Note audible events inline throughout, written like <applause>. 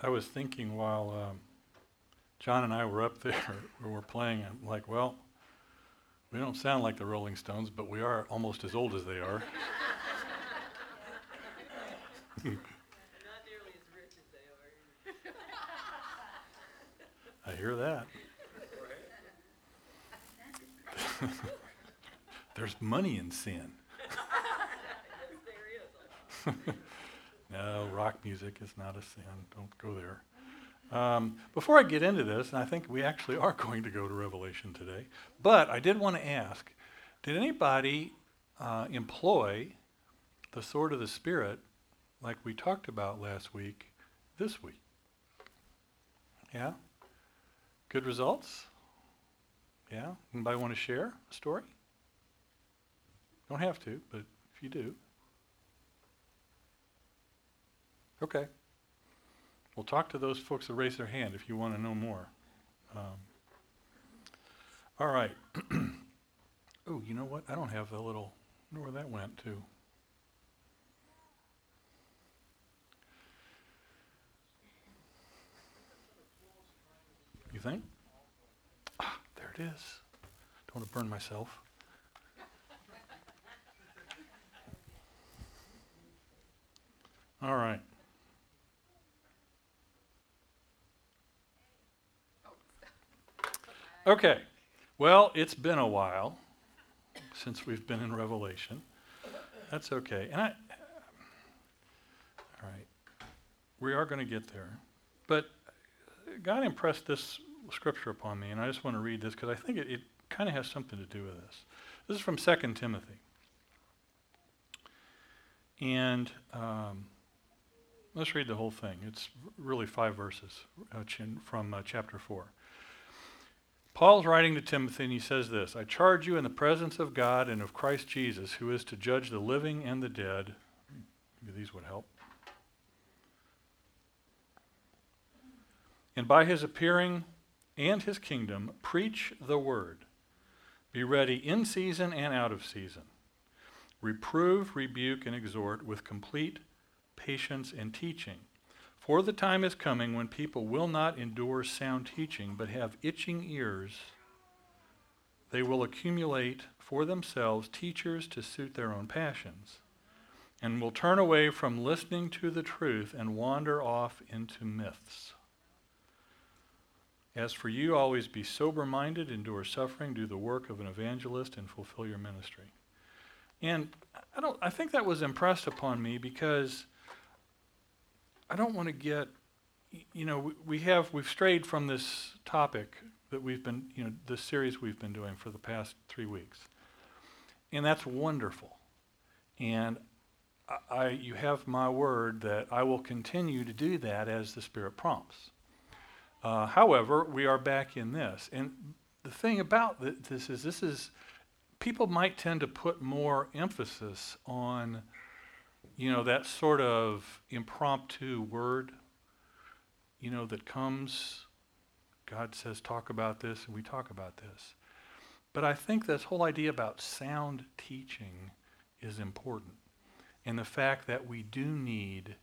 I was thinking while um, John and I were up there, <laughs> we were playing, I'm like, well, we don't sound like the Rolling Stones, but we are almost as old as they are. I hear that. <laughs> There's money in sin. <laughs> no, rock music is not a sin. Don't go there. Um, before I get into this, and I think we actually are <laughs> going to go to Revelation today, but I did want to ask did anybody uh, employ the sword of the Spirit like we talked about last week this week? Yeah? Good results? Yeah? Anybody want to share a story? Don't have to, but if you do. Okay. We'll talk to those folks that raise their hand if you want to know more. Um, all right. <clears throat> oh, you know what? I don't have a little. Where that went to. You think? Ah, there it is. Don't want to burn myself. All right. Okay. Well, it's been a while since we've been in Revelation. That's okay. And I All right. We are going to get there. But God impressed this scripture upon me, and I just want to read this because I think it, it kind of has something to do with this. This is from 2 Timothy. And um, let's read the whole thing. It's really five verses uh, from uh, chapter 4. Paul's writing to Timothy, and he says this I charge you in the presence of God and of Christ Jesus, who is to judge the living and the dead. Maybe these would help. And by his appearing and his kingdom, preach the word. Be ready in season and out of season. Reprove, rebuke, and exhort with complete patience and teaching. For the time is coming when people will not endure sound teaching, but have itching ears. They will accumulate for themselves teachers to suit their own passions, and will turn away from listening to the truth and wander off into myths. As for you, always be sober minded, endure suffering, do the work of an evangelist, and fulfill your ministry. And I, don't, I think that was impressed upon me because I don't want to get, you know, we have, we've strayed from this topic that we've been, you know, this series we've been doing for the past three weeks. And that's wonderful. And I, I, you have my word that I will continue to do that as the Spirit prompts. Uh, however, we are back in this. And the thing about th- this is, this is, people might tend to put more emphasis on you know, that sort of impromptu word, you know, that comes, God says, talk about this, and we talk about this. But I think this whole idea about sound teaching is important. And the fact that we do need,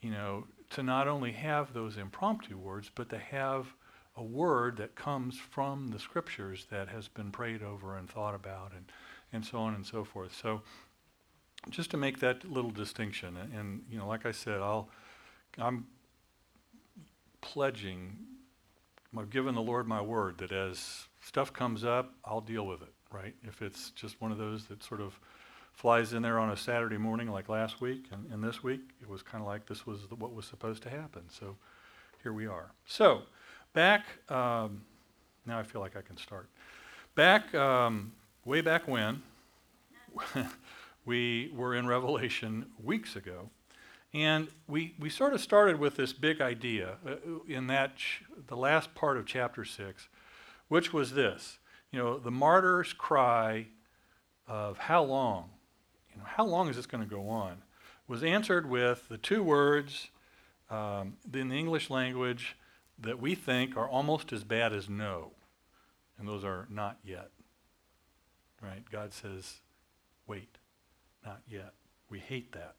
you know, to not only have those impromptu words, but to have a word that comes from the scriptures that has been prayed over and thought about and, and so on and so forth. So just to make that little distinction, and, and you know, like I said, I'll, I'm pledging, I've given the Lord my word that as stuff comes up, I'll deal with it, right? If it's just one of those that sort of flies in there on a Saturday morning like last week and, and this week, it was kind of like this was the, what was supposed to happen. So here we are. So back, um, now I feel like I can start. Back, um, way back when, <laughs> we were in Revelation weeks ago. And we, we sort of started with this big idea uh, in that ch- the last part of chapter 6, which was this. You know, the martyr's cry of how long, you know, how long is this going to go on, was answered with the two words um, in the English language that we think are almost as bad as no. And those are not yet. Right? God says, wait. Not yet. We hate that,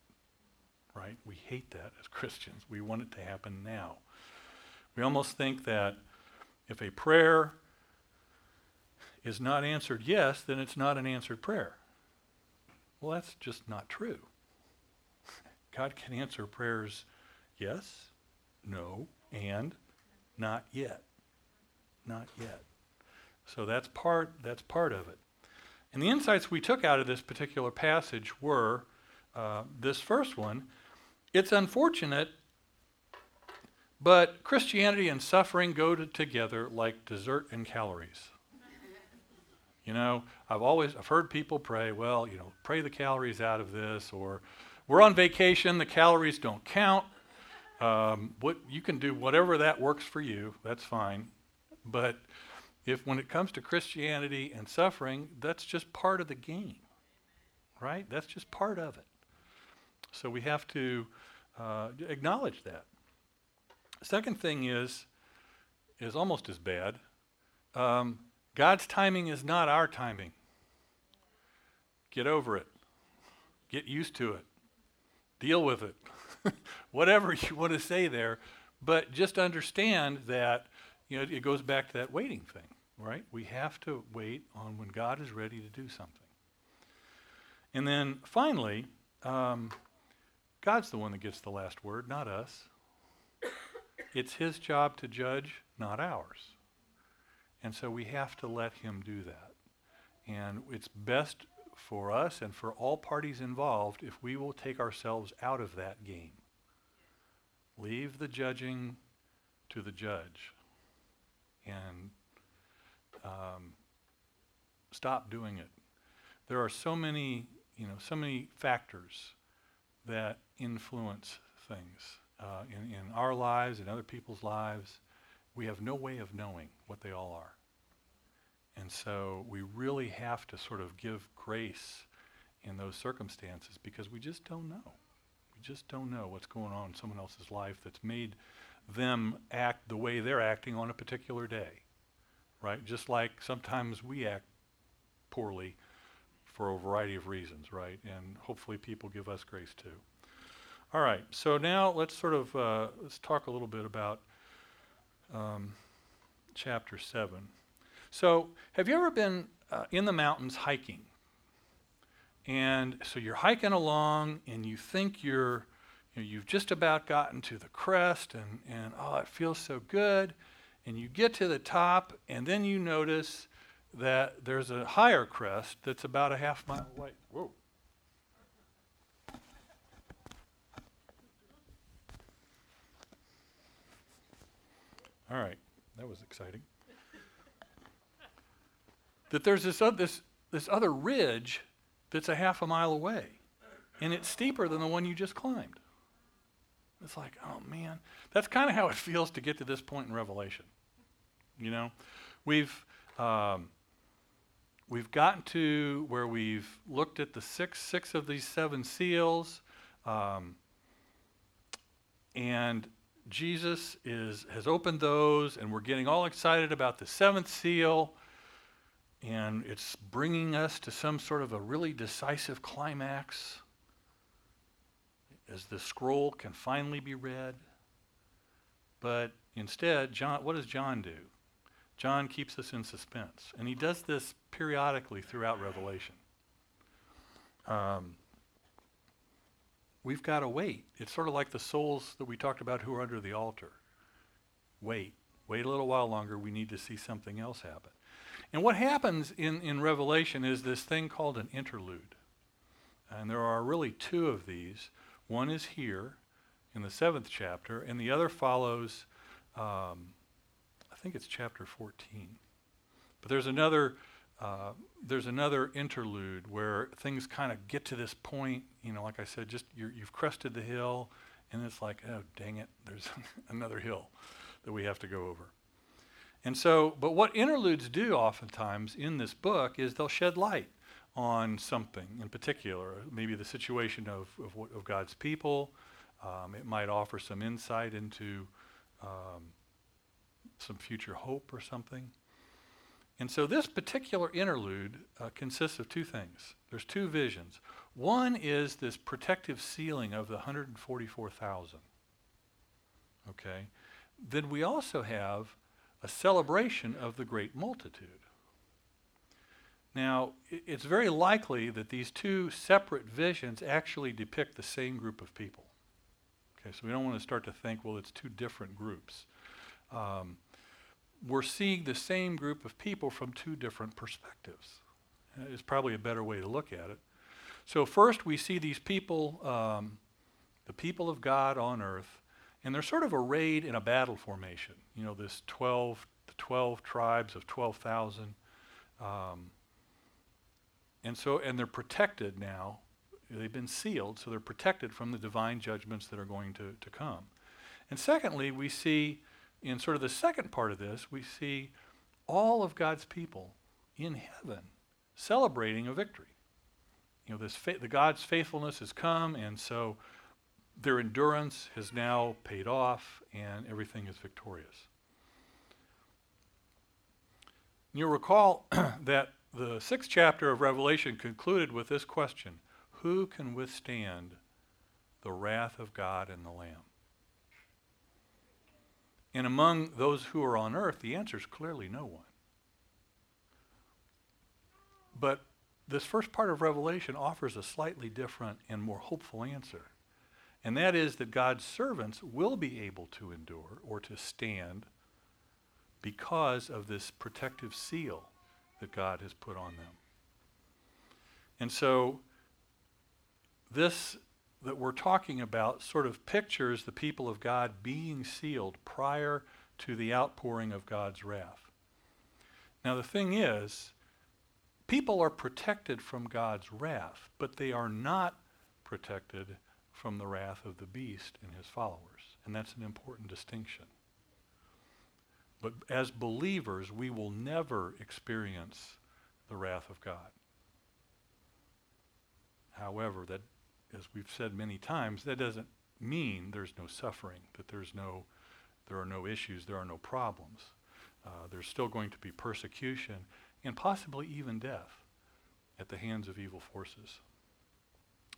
right? We hate that as <laughs> Christians. We want it to happen now. We almost think that if a prayer is not answered yes, then it's not an answered prayer. Well, that's just not true. <laughs> God can answer prayers yes, no, and not yet. Not yet. So that's part that's part of it. And the insights we took out of this particular passage were uh, this first one. It's unfortunate, but Christianity and suffering go to, together like dessert and calories. You know, I've always I've heard people pray, well, you know, pray the calories out of this, or we're on vacation, the calories don't count. Um, what you can do whatever that works for you, that's fine. But if when it comes to Christianity and suffering, that's just part of the game, right? That's just part of it. So we have to uh, acknowledge that. Second thing is, is almost as bad. Um, God's timing is not our timing. Get over it. Get used to it. Deal with it. <laughs> Whatever you want to say there, but just understand that you know it goes back to that waiting thing, right? We have to wait on when God is ready to do something. And then finally, um, God's the one that gets the last word, not us. It's His job to judge, not ours. And so we have to let him do that. And it's best for us and for all parties involved if we will take ourselves out of that game. Leave the judging to the judge and um, stop doing it. There are so many, you know, so many factors that influence things uh, in, in our lives and other people's lives we have no way of knowing what they all are. And so we really have to sort of give grace in those circumstances because we just don't know. We just don't know what's going on in someone else's life that's made them act the way they're acting on a particular day. Right? Just like sometimes we act poorly for a variety of reasons, right? And hopefully people give us grace too. All right, so now let's sort of uh, let's talk a little bit about um, chapter 7. So, have you ever been uh, in the mountains hiking? And so you're hiking along and you think you're, you know, you've just about gotten to the crest and, and oh, it feels so good. And you get to the top and then you notice that there's a higher crest that's about a half mile away. Whoa. All right, that was exciting. that there's this, this, this other ridge that's a half a mile away, and it's steeper than the one you just climbed. It's like, oh man, that's kind of how it <laughs> feels to get to this point in Revelation. You know, we've um, we've gotten to where we've looked at the six six of these seven seals, um, and Jesus is, has opened those, and we're getting all excited about the seventh seal, and it's bringing us to some sort of a really decisive climax as the scroll can finally be read. But instead, John, what does John do? John keeps us in suspense, and he does this periodically throughout Revelation. Um, We've got to wait. It's sort of like the souls that we talked about who are under the altar. Wait. Wait a little while longer. We need to see something else happen. And what happens in, in Revelation is this thing called an interlude. And there are really two of these. One is here in the seventh chapter, and the other follows, um, think it's chapter 14. But there's another uh, there's another interlude where things kind of get to this point, you know, like I said, just you have crested the hill, and it's like, oh, dang it, there's <laughs> another hill that we have to go over. And so, but what interludes do oftentimes in this book is they'll shed light on something in particular, maybe the situation of, of, of God's people. Um, it might offer some insight into um, some future hope or something. And so this particular interlude uh, consists of two things. There's two visions. One is this protective sealing of the 144,000. Okay? then we also have a celebration of the great multitude. Now, it's very likely that these two separate visions actually depict the same group of people. Okay, so we don't want to start to think, well, it's two different groups. Um, we're seeing the same group of people from two different perspectives. Uh, is probably a better way to look at it. So first, we see these people, um, the people of God on earth, and they're sort of arrayed in a battle formation. You know, this 12, the 12 tribes of 12,000. Um, and so, and they're protected now. They've been sealed, so they're protected from the divine judgments that are going to, to come. And secondly, we see in sort of the second part of this, we see all of God's people in heaven celebrating a victory. You know, this fa- the God's faithfulness has come, and so their endurance has now paid off, and everything is victorious. You'll recall <clears throat> that the sixth chapter of Revelation concluded with this question Who can withstand the wrath of God and the Lamb? And among those who are on earth, the answer is clearly no one. But this first part of Revelation offers a slightly different and more hopeful answer. And that is that God's servants will be able to endure or to stand because of this protective seal that God has put on them. And so, this that we're talking about sort of pictures the people of God being sealed prior to the outpouring of God's wrath. Now, the thing is, people are protected from God's wrath, but they are not protected from the wrath of the beast and his followers. And that's an important distinction. But as believers, we will never experience the wrath of God. However, that, as we've said many times, that doesn't mean there's no suffering, that there's no, there are no issues, there are no problems. Uh, there's still going to be persecution and possibly even death at the hands of evil forces.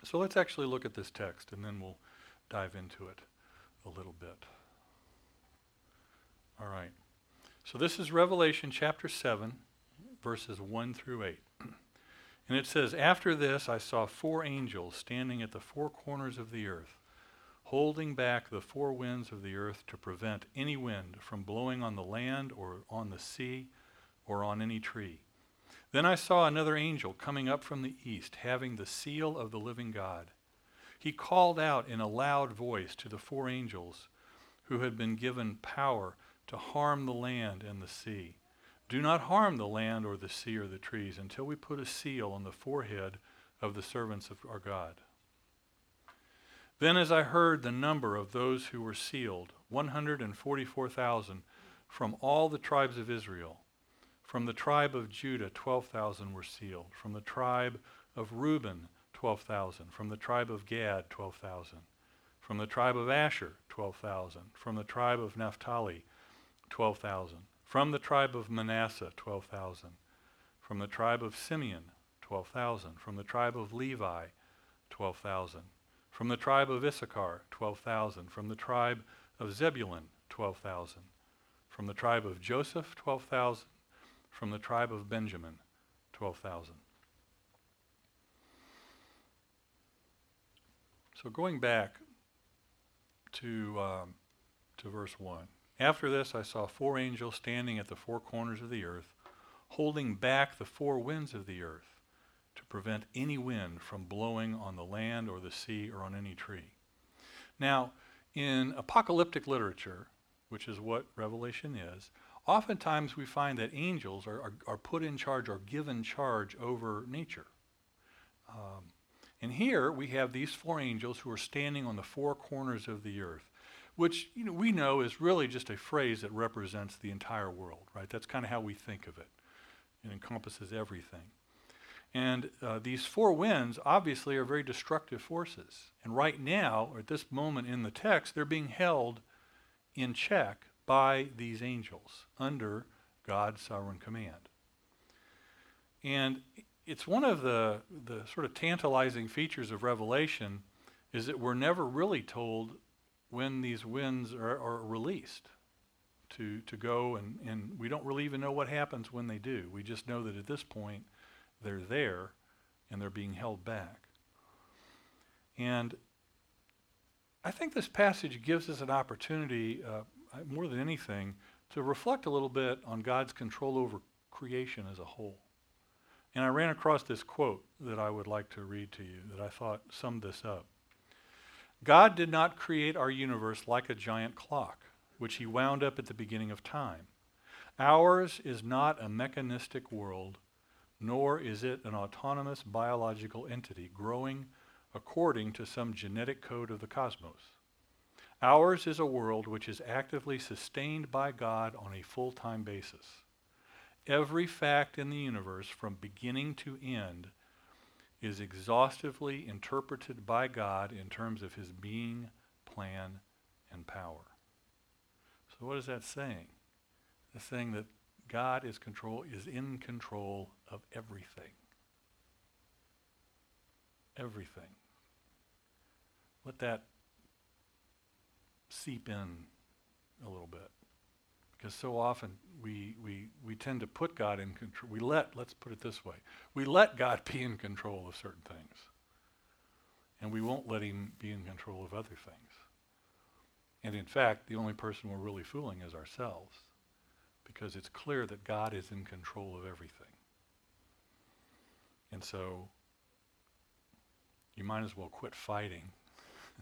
So let's actually look at this text and then we'll dive into it a little bit. All right. So this is Revelation chapter 7, verses 1 through 8. And it says, After this I saw four angels standing at the four corners of the earth, holding back the four winds of the earth to prevent any wind from blowing on the land or on the sea or on any tree. Then I saw another angel coming up from the east, having the seal of the living God. He called out in a loud voice to the four angels who had been given power to harm the land and the sea. Do not harm the land or the sea or the trees until we put a seal on the forehead of the servants of our God. Then, as I heard the number of those who were sealed, 144,000 from all the tribes of Israel, from the tribe of Judah, 12,000 were sealed, from the tribe of Reuben, 12,000, from the tribe of Gad, 12,000, from the tribe of Asher, 12,000, from the tribe of Naphtali, 12,000. From the tribe of Manasseh, 12,000. From the tribe of Simeon, 12,000. From the tribe of Levi, 12,000. From the tribe of Issachar, 12,000. From the tribe of Zebulun, 12,000. From the tribe of Joseph, 12,000. From the tribe of Benjamin, 12,000. So going back to, um, to verse 1. After this, I saw four angels standing at the four corners of the earth, holding back the four winds of the earth to prevent any wind from blowing on the land or the sea or on any tree. Now, in apocalyptic literature, which is what Revelation is, oftentimes we find that angels are, are, are put in charge or given charge over nature. Um, and here we have these four angels who are standing on the four corners of the earth which you know, we know is really just a phrase that represents the entire world, right? That's kind of how we think of it. It encompasses everything. And uh, these four winds obviously are very destructive forces. And right now, or at this moment in the text, they're being held in check by these angels under God's sovereign command. And it's one of the, the sort of tantalizing features of Revelation is that we're never really told when these winds are, are released. to, to go, and, and we don't really even know what happens when they do. We just know that at this point, they're there and they're being held back. And I think this passage gives us an opportunity, uh, more than anything, to reflect a little bit on God's control over creation as a whole. And I ran across this quote that I would like to read to you that I thought summed this up. God did not create our universe like a giant clock, which he wound up at the beginning of time. Ours is not a mechanistic world, nor is it an autonomous biological entity growing according to some genetic code of the cosmos. Ours is a world which is actively sustained by God on a full time basis. Every fact in the universe, from beginning to end, is exhaustively interpreted by God in terms of his being, plan, and power. So what is that saying? It's saying that God is control is in control of everything. Everything. Let that seep in a little bit. Because so often we, we, we tend to put God in control. We let, let's put it this way, we let God <laughs> be in control of certain things. And we won't let him be in control of other things. And in fact, the only person we're really fooling is ourselves. Because it's clear that God is in control of everything. And so you might as well quit fighting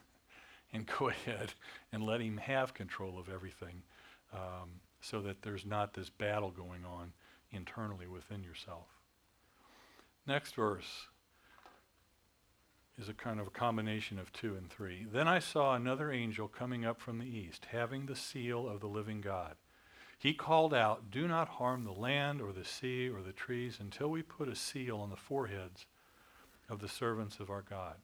<laughs> and go <laughs> ahead and let him have control of everything um, so that there's not this battle going on internally within yourself. Next verse is a kind of a combination of two and three. Then I saw another angel coming up from the east, having the seal of the living God. He called out, Do not harm the land or the sea or the trees until we put a seal on the foreheads of the servants of our God.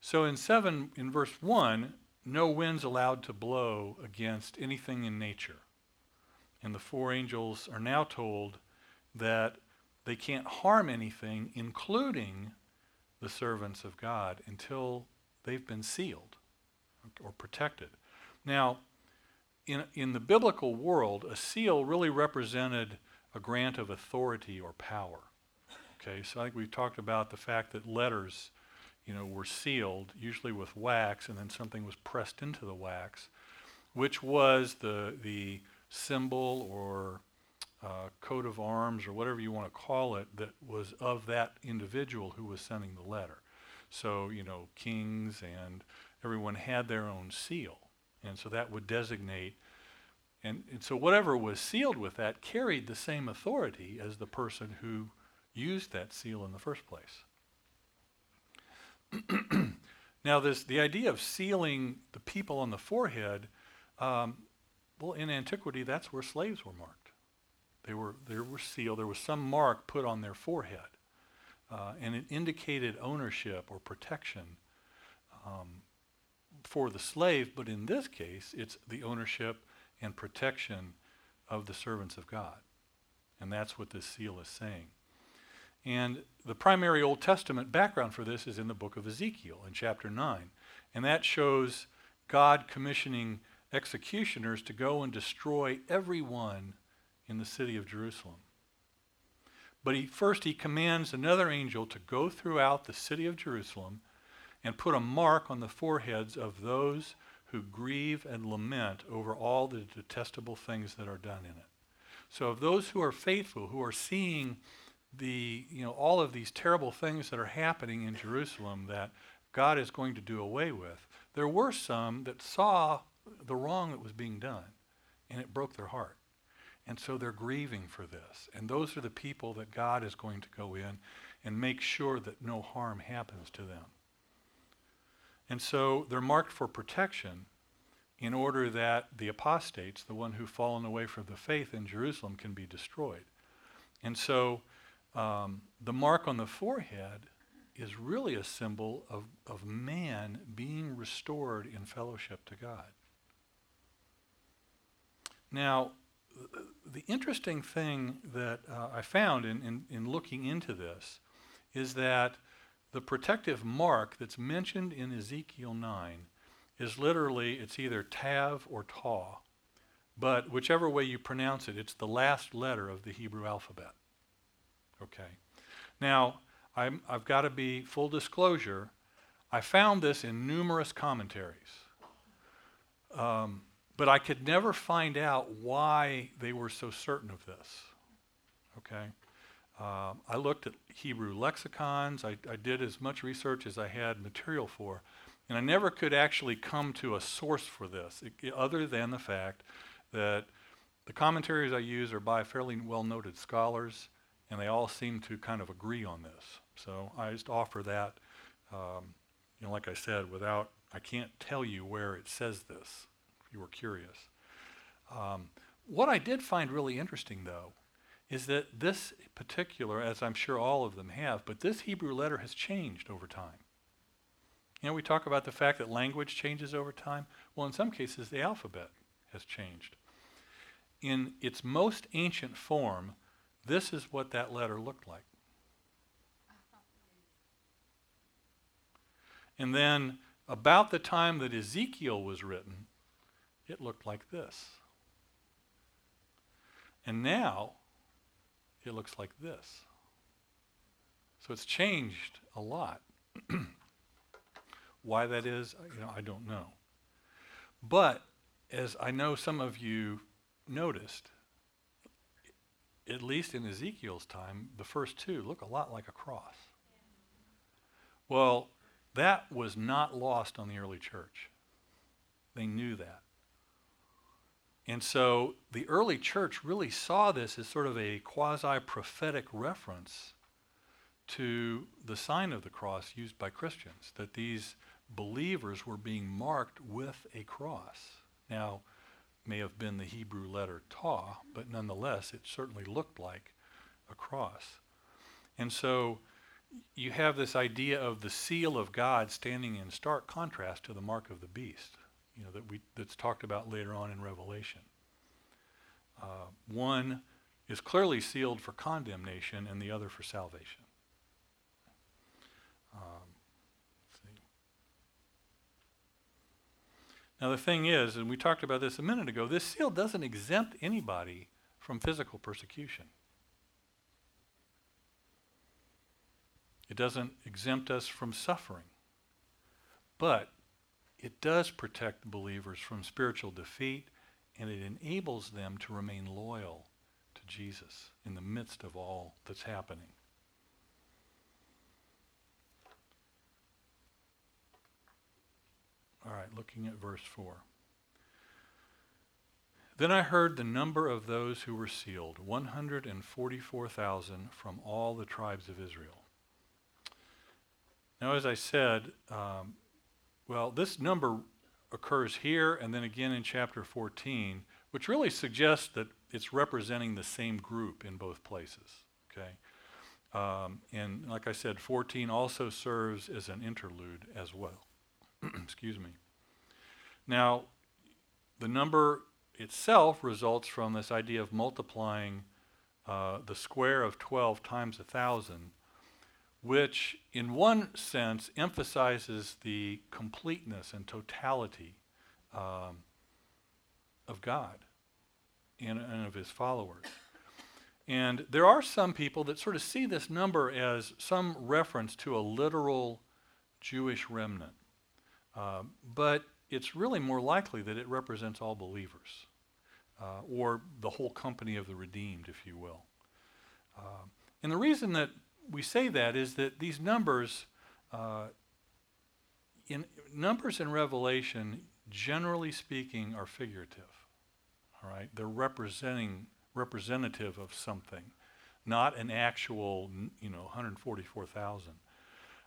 So in 7, in verse 1, no wind's allowed to blow against anything in nature. And the four angels are now told that they can't harm anything, including the servants of God, until they've been sealed or protected. Now, in, in the biblical world, a seal really represented a grant of authority or power. Okay, so I think we've talked about the fact that letters, you know, were sealed, usually with wax, and then something was pressed into the wax, which was the, the symbol or uh, coat of arms or whatever you want to call it that was of that individual who was sending the letter. So, you know, kings and everyone had their own seal. And so that would designate, and, and so whatever was sealed with that carried the same authority as the person who used that seal in the first place. <clears throat> now, this the idea of sealing the people on the forehead um, well, in antiquity, that's where slaves were marked. They were, they were sealed. There was some mark put on their forehead. Uh, and it indicated ownership or protection um, for the slave, but in this case, it's the ownership and protection of the servants of God. And that's what this seal is saying. And the primary Old Testament background for this is in the book of Ezekiel in chapter 9. And that shows God commissioning executioners to go and destroy everyone in the city of Jerusalem. But he, first, he commands another angel to go throughout the city of Jerusalem and put a mark on the foreheads of those who grieve and lament over all the detestable things that are done in it. So, of those who are faithful, who are seeing the, you know, all of these terrible things that are happening in Jerusalem that God is going to do away with, there were some that saw the wrong that was being done, and it broke their heart. And so they're grieving for this. And those are the people that God is going to go in and make sure that no harm happens to them. And so they're marked for protection in order that the apostates, the one who've fallen away from the faith in Jerusalem, can be destroyed. And so um, the mark on the forehead is really a symbol of, of man being restored in fellowship to God. Now, the interesting thing that uh, I found in, in, in looking into this is that the protective mark that's mentioned in Ezekiel 9 is literally, it's either tav or taw, but whichever way you pronounce it, it's the last letter of the Hebrew alphabet. Okay. Now, I'm, I've got to be full disclosure. I found this in numerous commentaries. Um, but I could never find out why they were so certain of this. Okay? Um, I looked at Hebrew lexicons. I, I did as much research as I had material for. And I never could actually come to a source for this, it, other than the fact that the commentaries I use are by fairly well noted scholars, and they all seem to kind of agree on this. So I just offer that, um, you know, like I said, without, I can't tell you where it says this, you were curious. Um, what I did find really interesting, though, is that this particular, as I'm sure all of them have, but this Hebrew letter has changed over time. You know, we talk about the fact that language changes over time. Well, in some cases, the alphabet has changed. In its most ancient form, this is what that letter looked like. And then, about the time that Ezekiel was written, it looked like this. And now, it looks like this. So it's changed a lot. <clears throat> Why that is, uh, you know, I don't know. But as I know some of you noticed, at least in Ezekiel's time, the first two look a lot like a cross. Well, that was not lost on the early church. They knew that. And so the early church really saw this as sort of a quasi prophetic reference to the sign of the cross used by Christians, that these believers were being marked with a cross. Now, may have been the Hebrew letter ta, but nonetheless, it certainly looked like a cross. And so you have this idea of the seal of God standing in stark contrast to the mark of the beast you know, that we, that's talked about later on in Revelation. Uh, one is clearly sealed for condemnation and the other for salvation. Um, now, the thing is, and we talked about this a minute ago, this seal doesn't exempt anybody from physical persecution. It doesn't exempt us from suffering. But it does protect the believers from spiritual defeat and it enables them to remain loyal to Jesus in the midst of all that's happening. All right, looking at verse 4. Then I heard the number of those who were sealed 144,000 from all the tribes of Israel. Now, as I said, um, well, this number occurs here and then again in chapter 14, which really suggests that it's representing the same group in both places. Okay? Um, and like I said, 14 also serves as an interlude as well. <clears throat> Excuse me. Now, the number itself results from this idea of multiplying uh, the square of 12 times a 1,000 which in one sense emphasizes the completeness and totality um, of God and, and of his followers. And there are some people that sort of see this number as some reference to a literal Jewish remnant. Uh, but it's really more likely that it represents all believers, uh, or the whole company of the redeemed, if you will. Uh, and the reason that we say that is that these numbers, uh, in numbers in Revelation, generally speaking, are figurative. All right, they're representing representative of something, not an actual, you know, 144,000.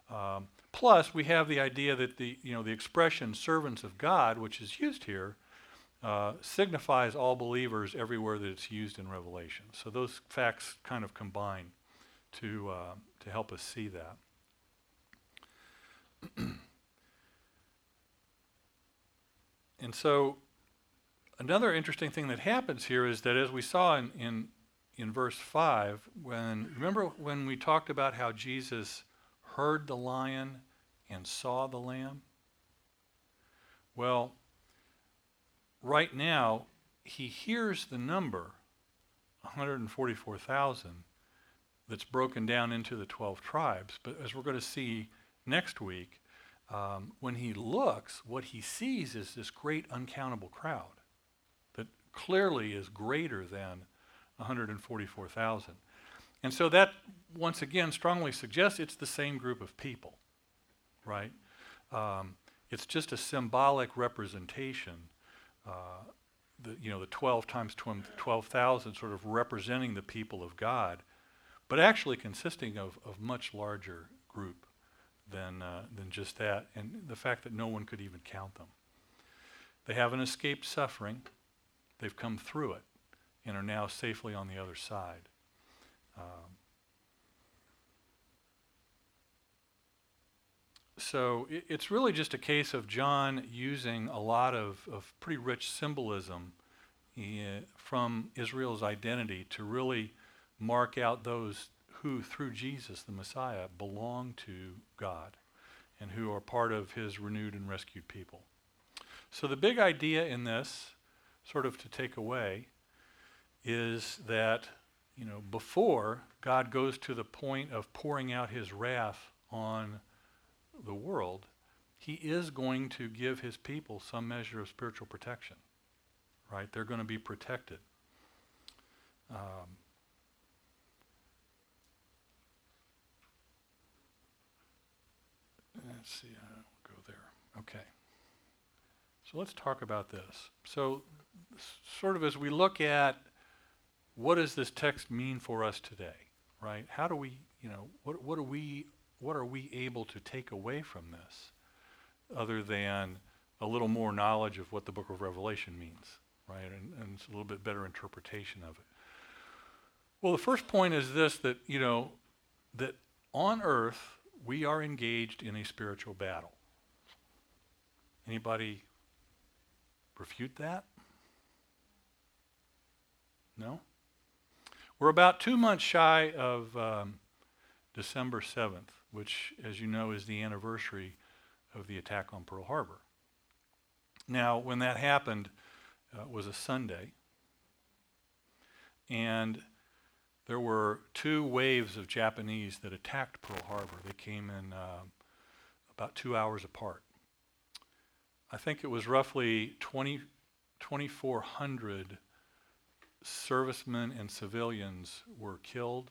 Um, plus, we have the idea that the, you know, the expression "servants of God," which is used here, uh, signifies all believers everywhere that it's used in Revelation. So those facts kind of combine to, uh, to help us see that. <clears throat> and so, another interesting thing that happens here is that as we saw in, in, in verse 5, when, remember when we talked about how Jesus heard the lion and saw the lamb? Well, right now, he hears the number, 144,000, that's broken down into the 12 tribes. But as we're going to see next week, um, when he looks, what he sees is this great uncountable crowd that clearly is greater than 144,000. And so that, once again, strongly suggests it's the same group of people, right? Um, it's just a symbolic representation. Uh, the, you know, the 12 times 12,000 sort of representing the people of God, but actually consisting of, of much larger group than, uh, than just that, and the fact that no one could even count them. They haven't escaped suffering. They've come through it and are now safely on the other side. Um, so it, it's really just a case of John using a lot of, of pretty rich symbolism uh, from Israel's identity to really mark out those who, through Jesus, the Messiah, belong to God and who are part of his renewed and rescued people. So the big idea in this, sort of to take away, is that you know, before God goes to the point of pouring out his wrath on the world, he is going to give his people some measure of spiritual protection. Right? They're going to be protected. Um, let's see, I'll go there. Okay. So let's talk about this. So, sort of as we look at what does this text mean for us today, right? How do we, you know, what, what, are, we, what are we able to take away from this other than a little more knowledge of what the book of Revelation means, right? And, and a little bit better interpretation of it. Well, the first point is this that, you know, that on earth we are engaged in a spiritual battle. Anybody refute that? No? We're about two months shy of um, December 7th, which, as you know, is the anniversary of the attack on Pearl Harbor. Now, when that happened, uh, was a Sunday, and there were two waves of Japanese that attacked Pearl Harbor. They came in uh, about two hours apart. I think it was roughly 20, 2,400 servicemen and civilians were killed,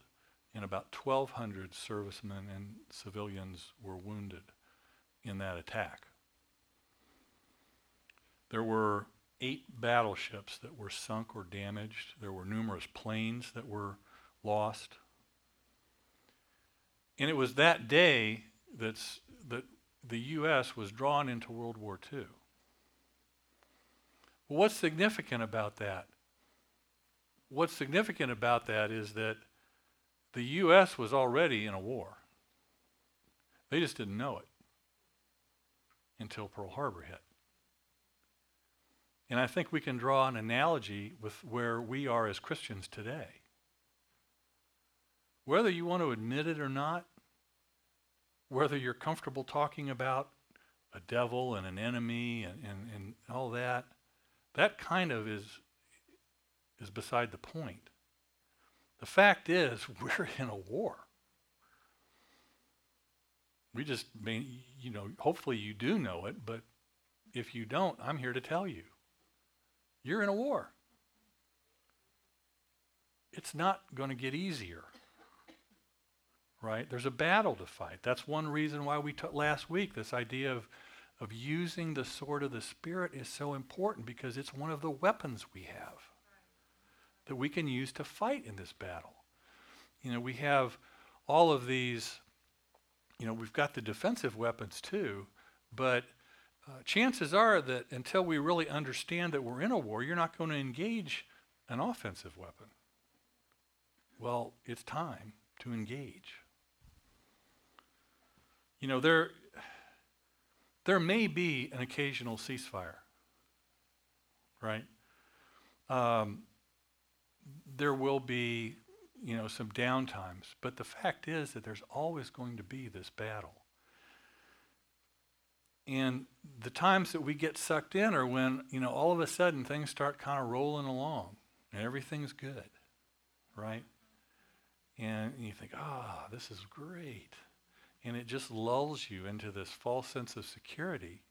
and about 1,200 servicemen and civilians were wounded in that attack. There were eight battleships that were sunk or damaged. There were numerous planes that were lost. And it was that day that's, that the U.S. was drawn into World War II. Well, what's significant about that? what's significant about that is that the U.S. was already in a war. They just didn't know it until Pearl Harbor hit. And I think we can draw an analogy with where we are as Christians today. Whether you want to admit it or not, whether you're comfortable talking about a devil and an enemy and, and, and all that, that kind of is is beside the point. The fact is, <laughs> we're in a war. We just, may, you know, hopefully you do know it, but if you don't, I'm here to tell you. You're in a war. It's not going to get easier. Right? There's a battle to fight. That's one reason why we took last week this idea of, of using the sword of the Spirit is so important because it's one of the weapons we have that we can use to fight in this battle. You know, we have all of these, you know, we've got the defensive weapons too, but uh, chances are that until we really understand that we're in a war, you're not going to engage an offensive weapon. Well, it's time to engage. You know, there, there may be an occasional ceasefire, right? Um, there will be, you know, some downtimes, but the fact is that there's always going to be this battle. And the times that we get sucked in are when, you know, all of a sudden things start kind of rolling along and everything's good, right? And you think, ah, oh, this is great. And it just lulls you into this false sense of security.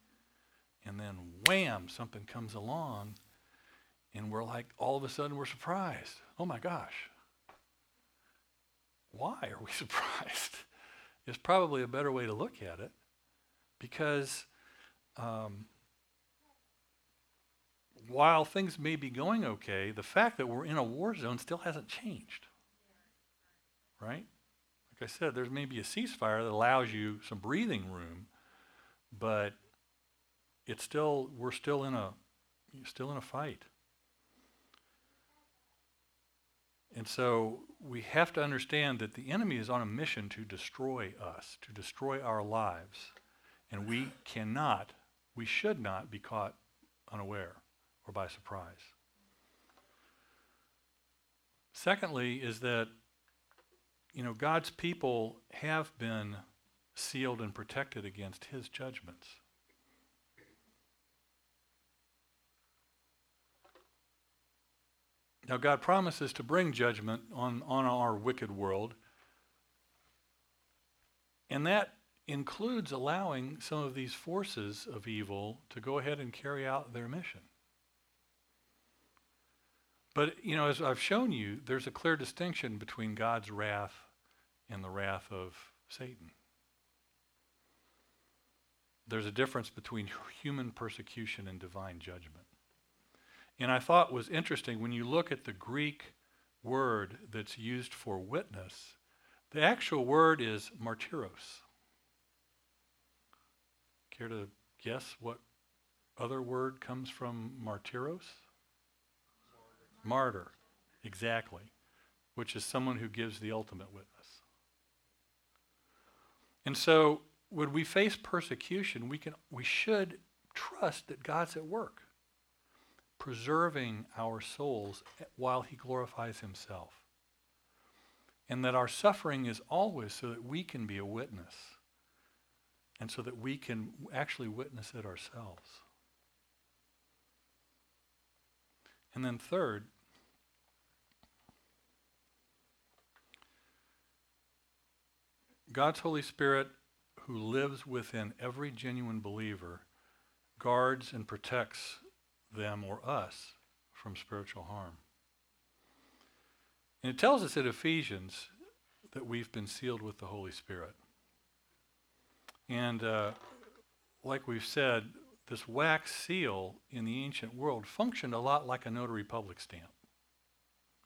And then wham, something comes along and we're like, all of a sudden we're surprised. Oh my gosh. Why are we <laughs> surprised? Is probably a better way to look at it because um, while things may be going okay, the fact that we're in a war zone still hasn't changed. Right? Like I said, there's maybe a ceasefire that allows you some breathing room, but it's still we're still in a still in a fight. And so we have to understand that the enemy is on a mission to destroy us, to destroy our lives. And we cannot, we should not be caught unaware or by surprise. Secondly, is that, you know, God's people have been sealed and protected against his judgments. Now, God promises to bring judgment on, on our wicked world, and that includes allowing some of these forces of evil to go ahead and carry out their mission. But, you know, as I've shown you, there's a clear distinction between God's wrath and the wrath of Satan. There's a difference between human persecution and divine judgment. And I thought was interesting when you look at the Greek word that's used for witness, the actual word is martyros. Care to guess what other word comes from martyros? Martyr. Martyr, exactly, which is someone who gives the ultimate witness. And so when we face persecution, we can we should trust that God's at work preserving our souls while he glorifies himself. And that our suffering is always so that we can be a witness and so that we can actually witness it ourselves. And then, third, God's Holy Spirit, who lives within every genuine believer, guards and protects them or us from spiritual harm. And it tells us in Ephesians that we've been sealed with the Holy Spirit. And uh, like we've said, this wax seal in the ancient world functioned a lot like a notary public stamp.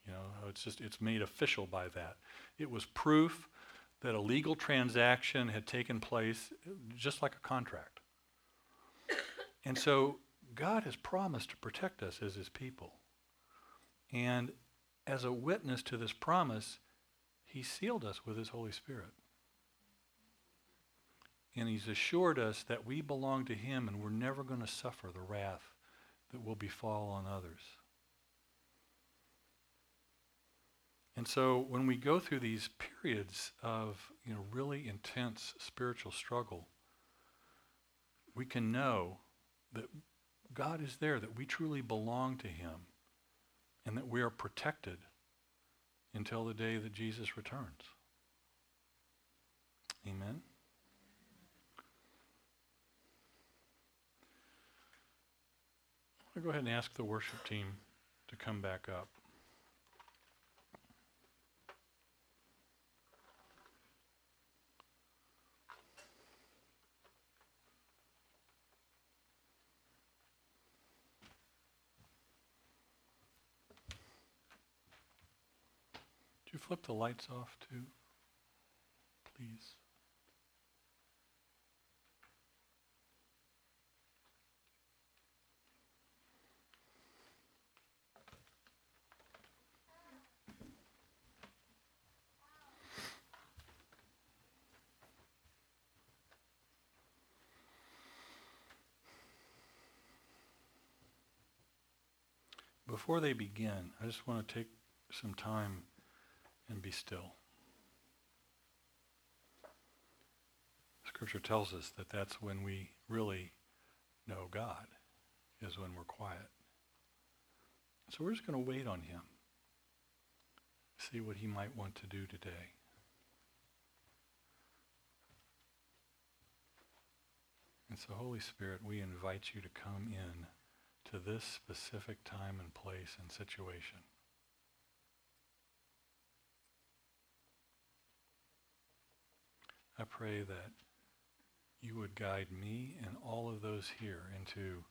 You know, it's just it's made official by that. It was proof that a legal transaction had taken place, just like a contract. <coughs> And so God has promised to protect us as his people. And as a witness to this promise, he sealed us with his Holy Spirit. And he's assured us that we belong to him and we're never going to suffer the wrath that will befall on others. And so when we go through these periods of you know, really intense spiritual struggle, we can know that God is there, that we truly belong to him, and that we are protected until the day that Jesus returns. Amen. I'll go ahead and ask the worship team to come back up. Flip the lights off too, please? Before they begin, I just want to take some time and be still. Scripture tells us that that's when we really know God, is when we're quiet. So we're just going to wait on him, see what he might want to do today. And so, Holy Spirit, we invite you to come in to this specific time and place and situation. I pray that you would guide me and all of those here into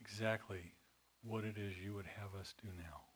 exactly what it is you would have us do now.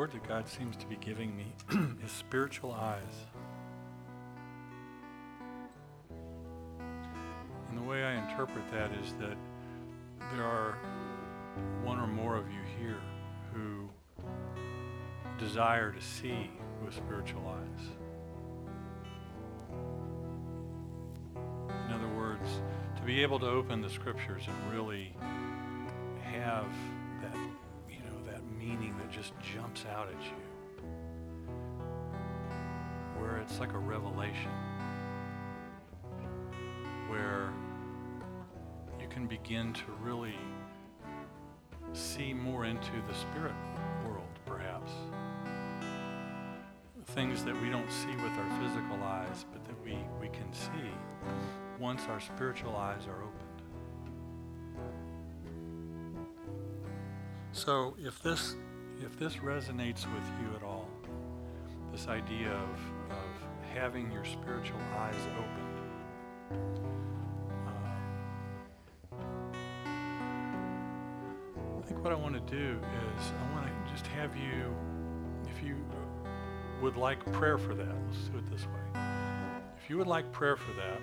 Word that God seems to be giving me <clears throat> is spiritual eyes. And the way I interpret that is that there are one or more of you here who desire to see with spiritual eyes. In other words, to be able to open the scriptures and really have just jumps out at you. Where it's like a revelation. Where you can begin to really see more into the spirit world, perhaps. Things that we don't see with our physical eyes, but that we, we can see once our spiritual eyes are opened. So if this if this resonates with you at all, this idea of, of having your spiritual eyes opened, um, I think what I want to do is I want to just have you, if you would like prayer for that, let's do it this way. If you would like prayer for that,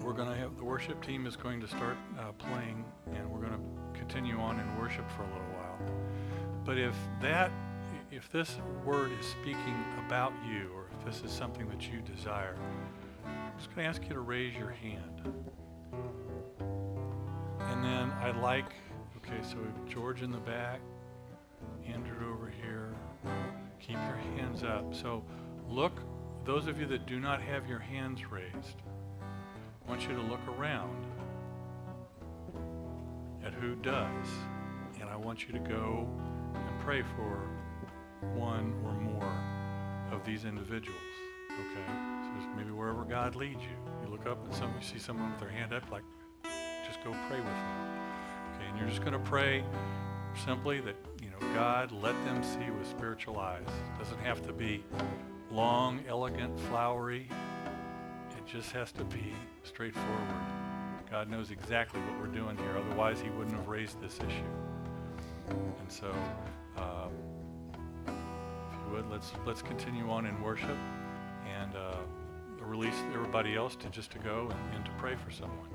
we're going to have the worship team is going to start uh, playing, and we're going to continue on in worship for a little but if that, if this word is speaking about you, or if this is something that you desire, I'm just going to ask you to raise your hand. And then I'd like, okay, so George in the back, Andrew over here. Keep your hands up. So look, those of you that do not have your hands raised, I want you to look around at who does. And I want you to go pray for one or more of these individuals. Okay? So maybe wherever God leads you. You look up and some you see someone with their hand up, like just go pray with them. Okay, and you're just going to pray simply that, you know, God let them see with spiritual eyes. It doesn't have to be long, elegant, flowery. It just has to be straightforward. God knows exactly what we're doing here. Otherwise, He wouldn't have raised this issue. And so, um, if you would, let's let's continue on in worship and uh, release everybody else to just to go and, and to pray for someone.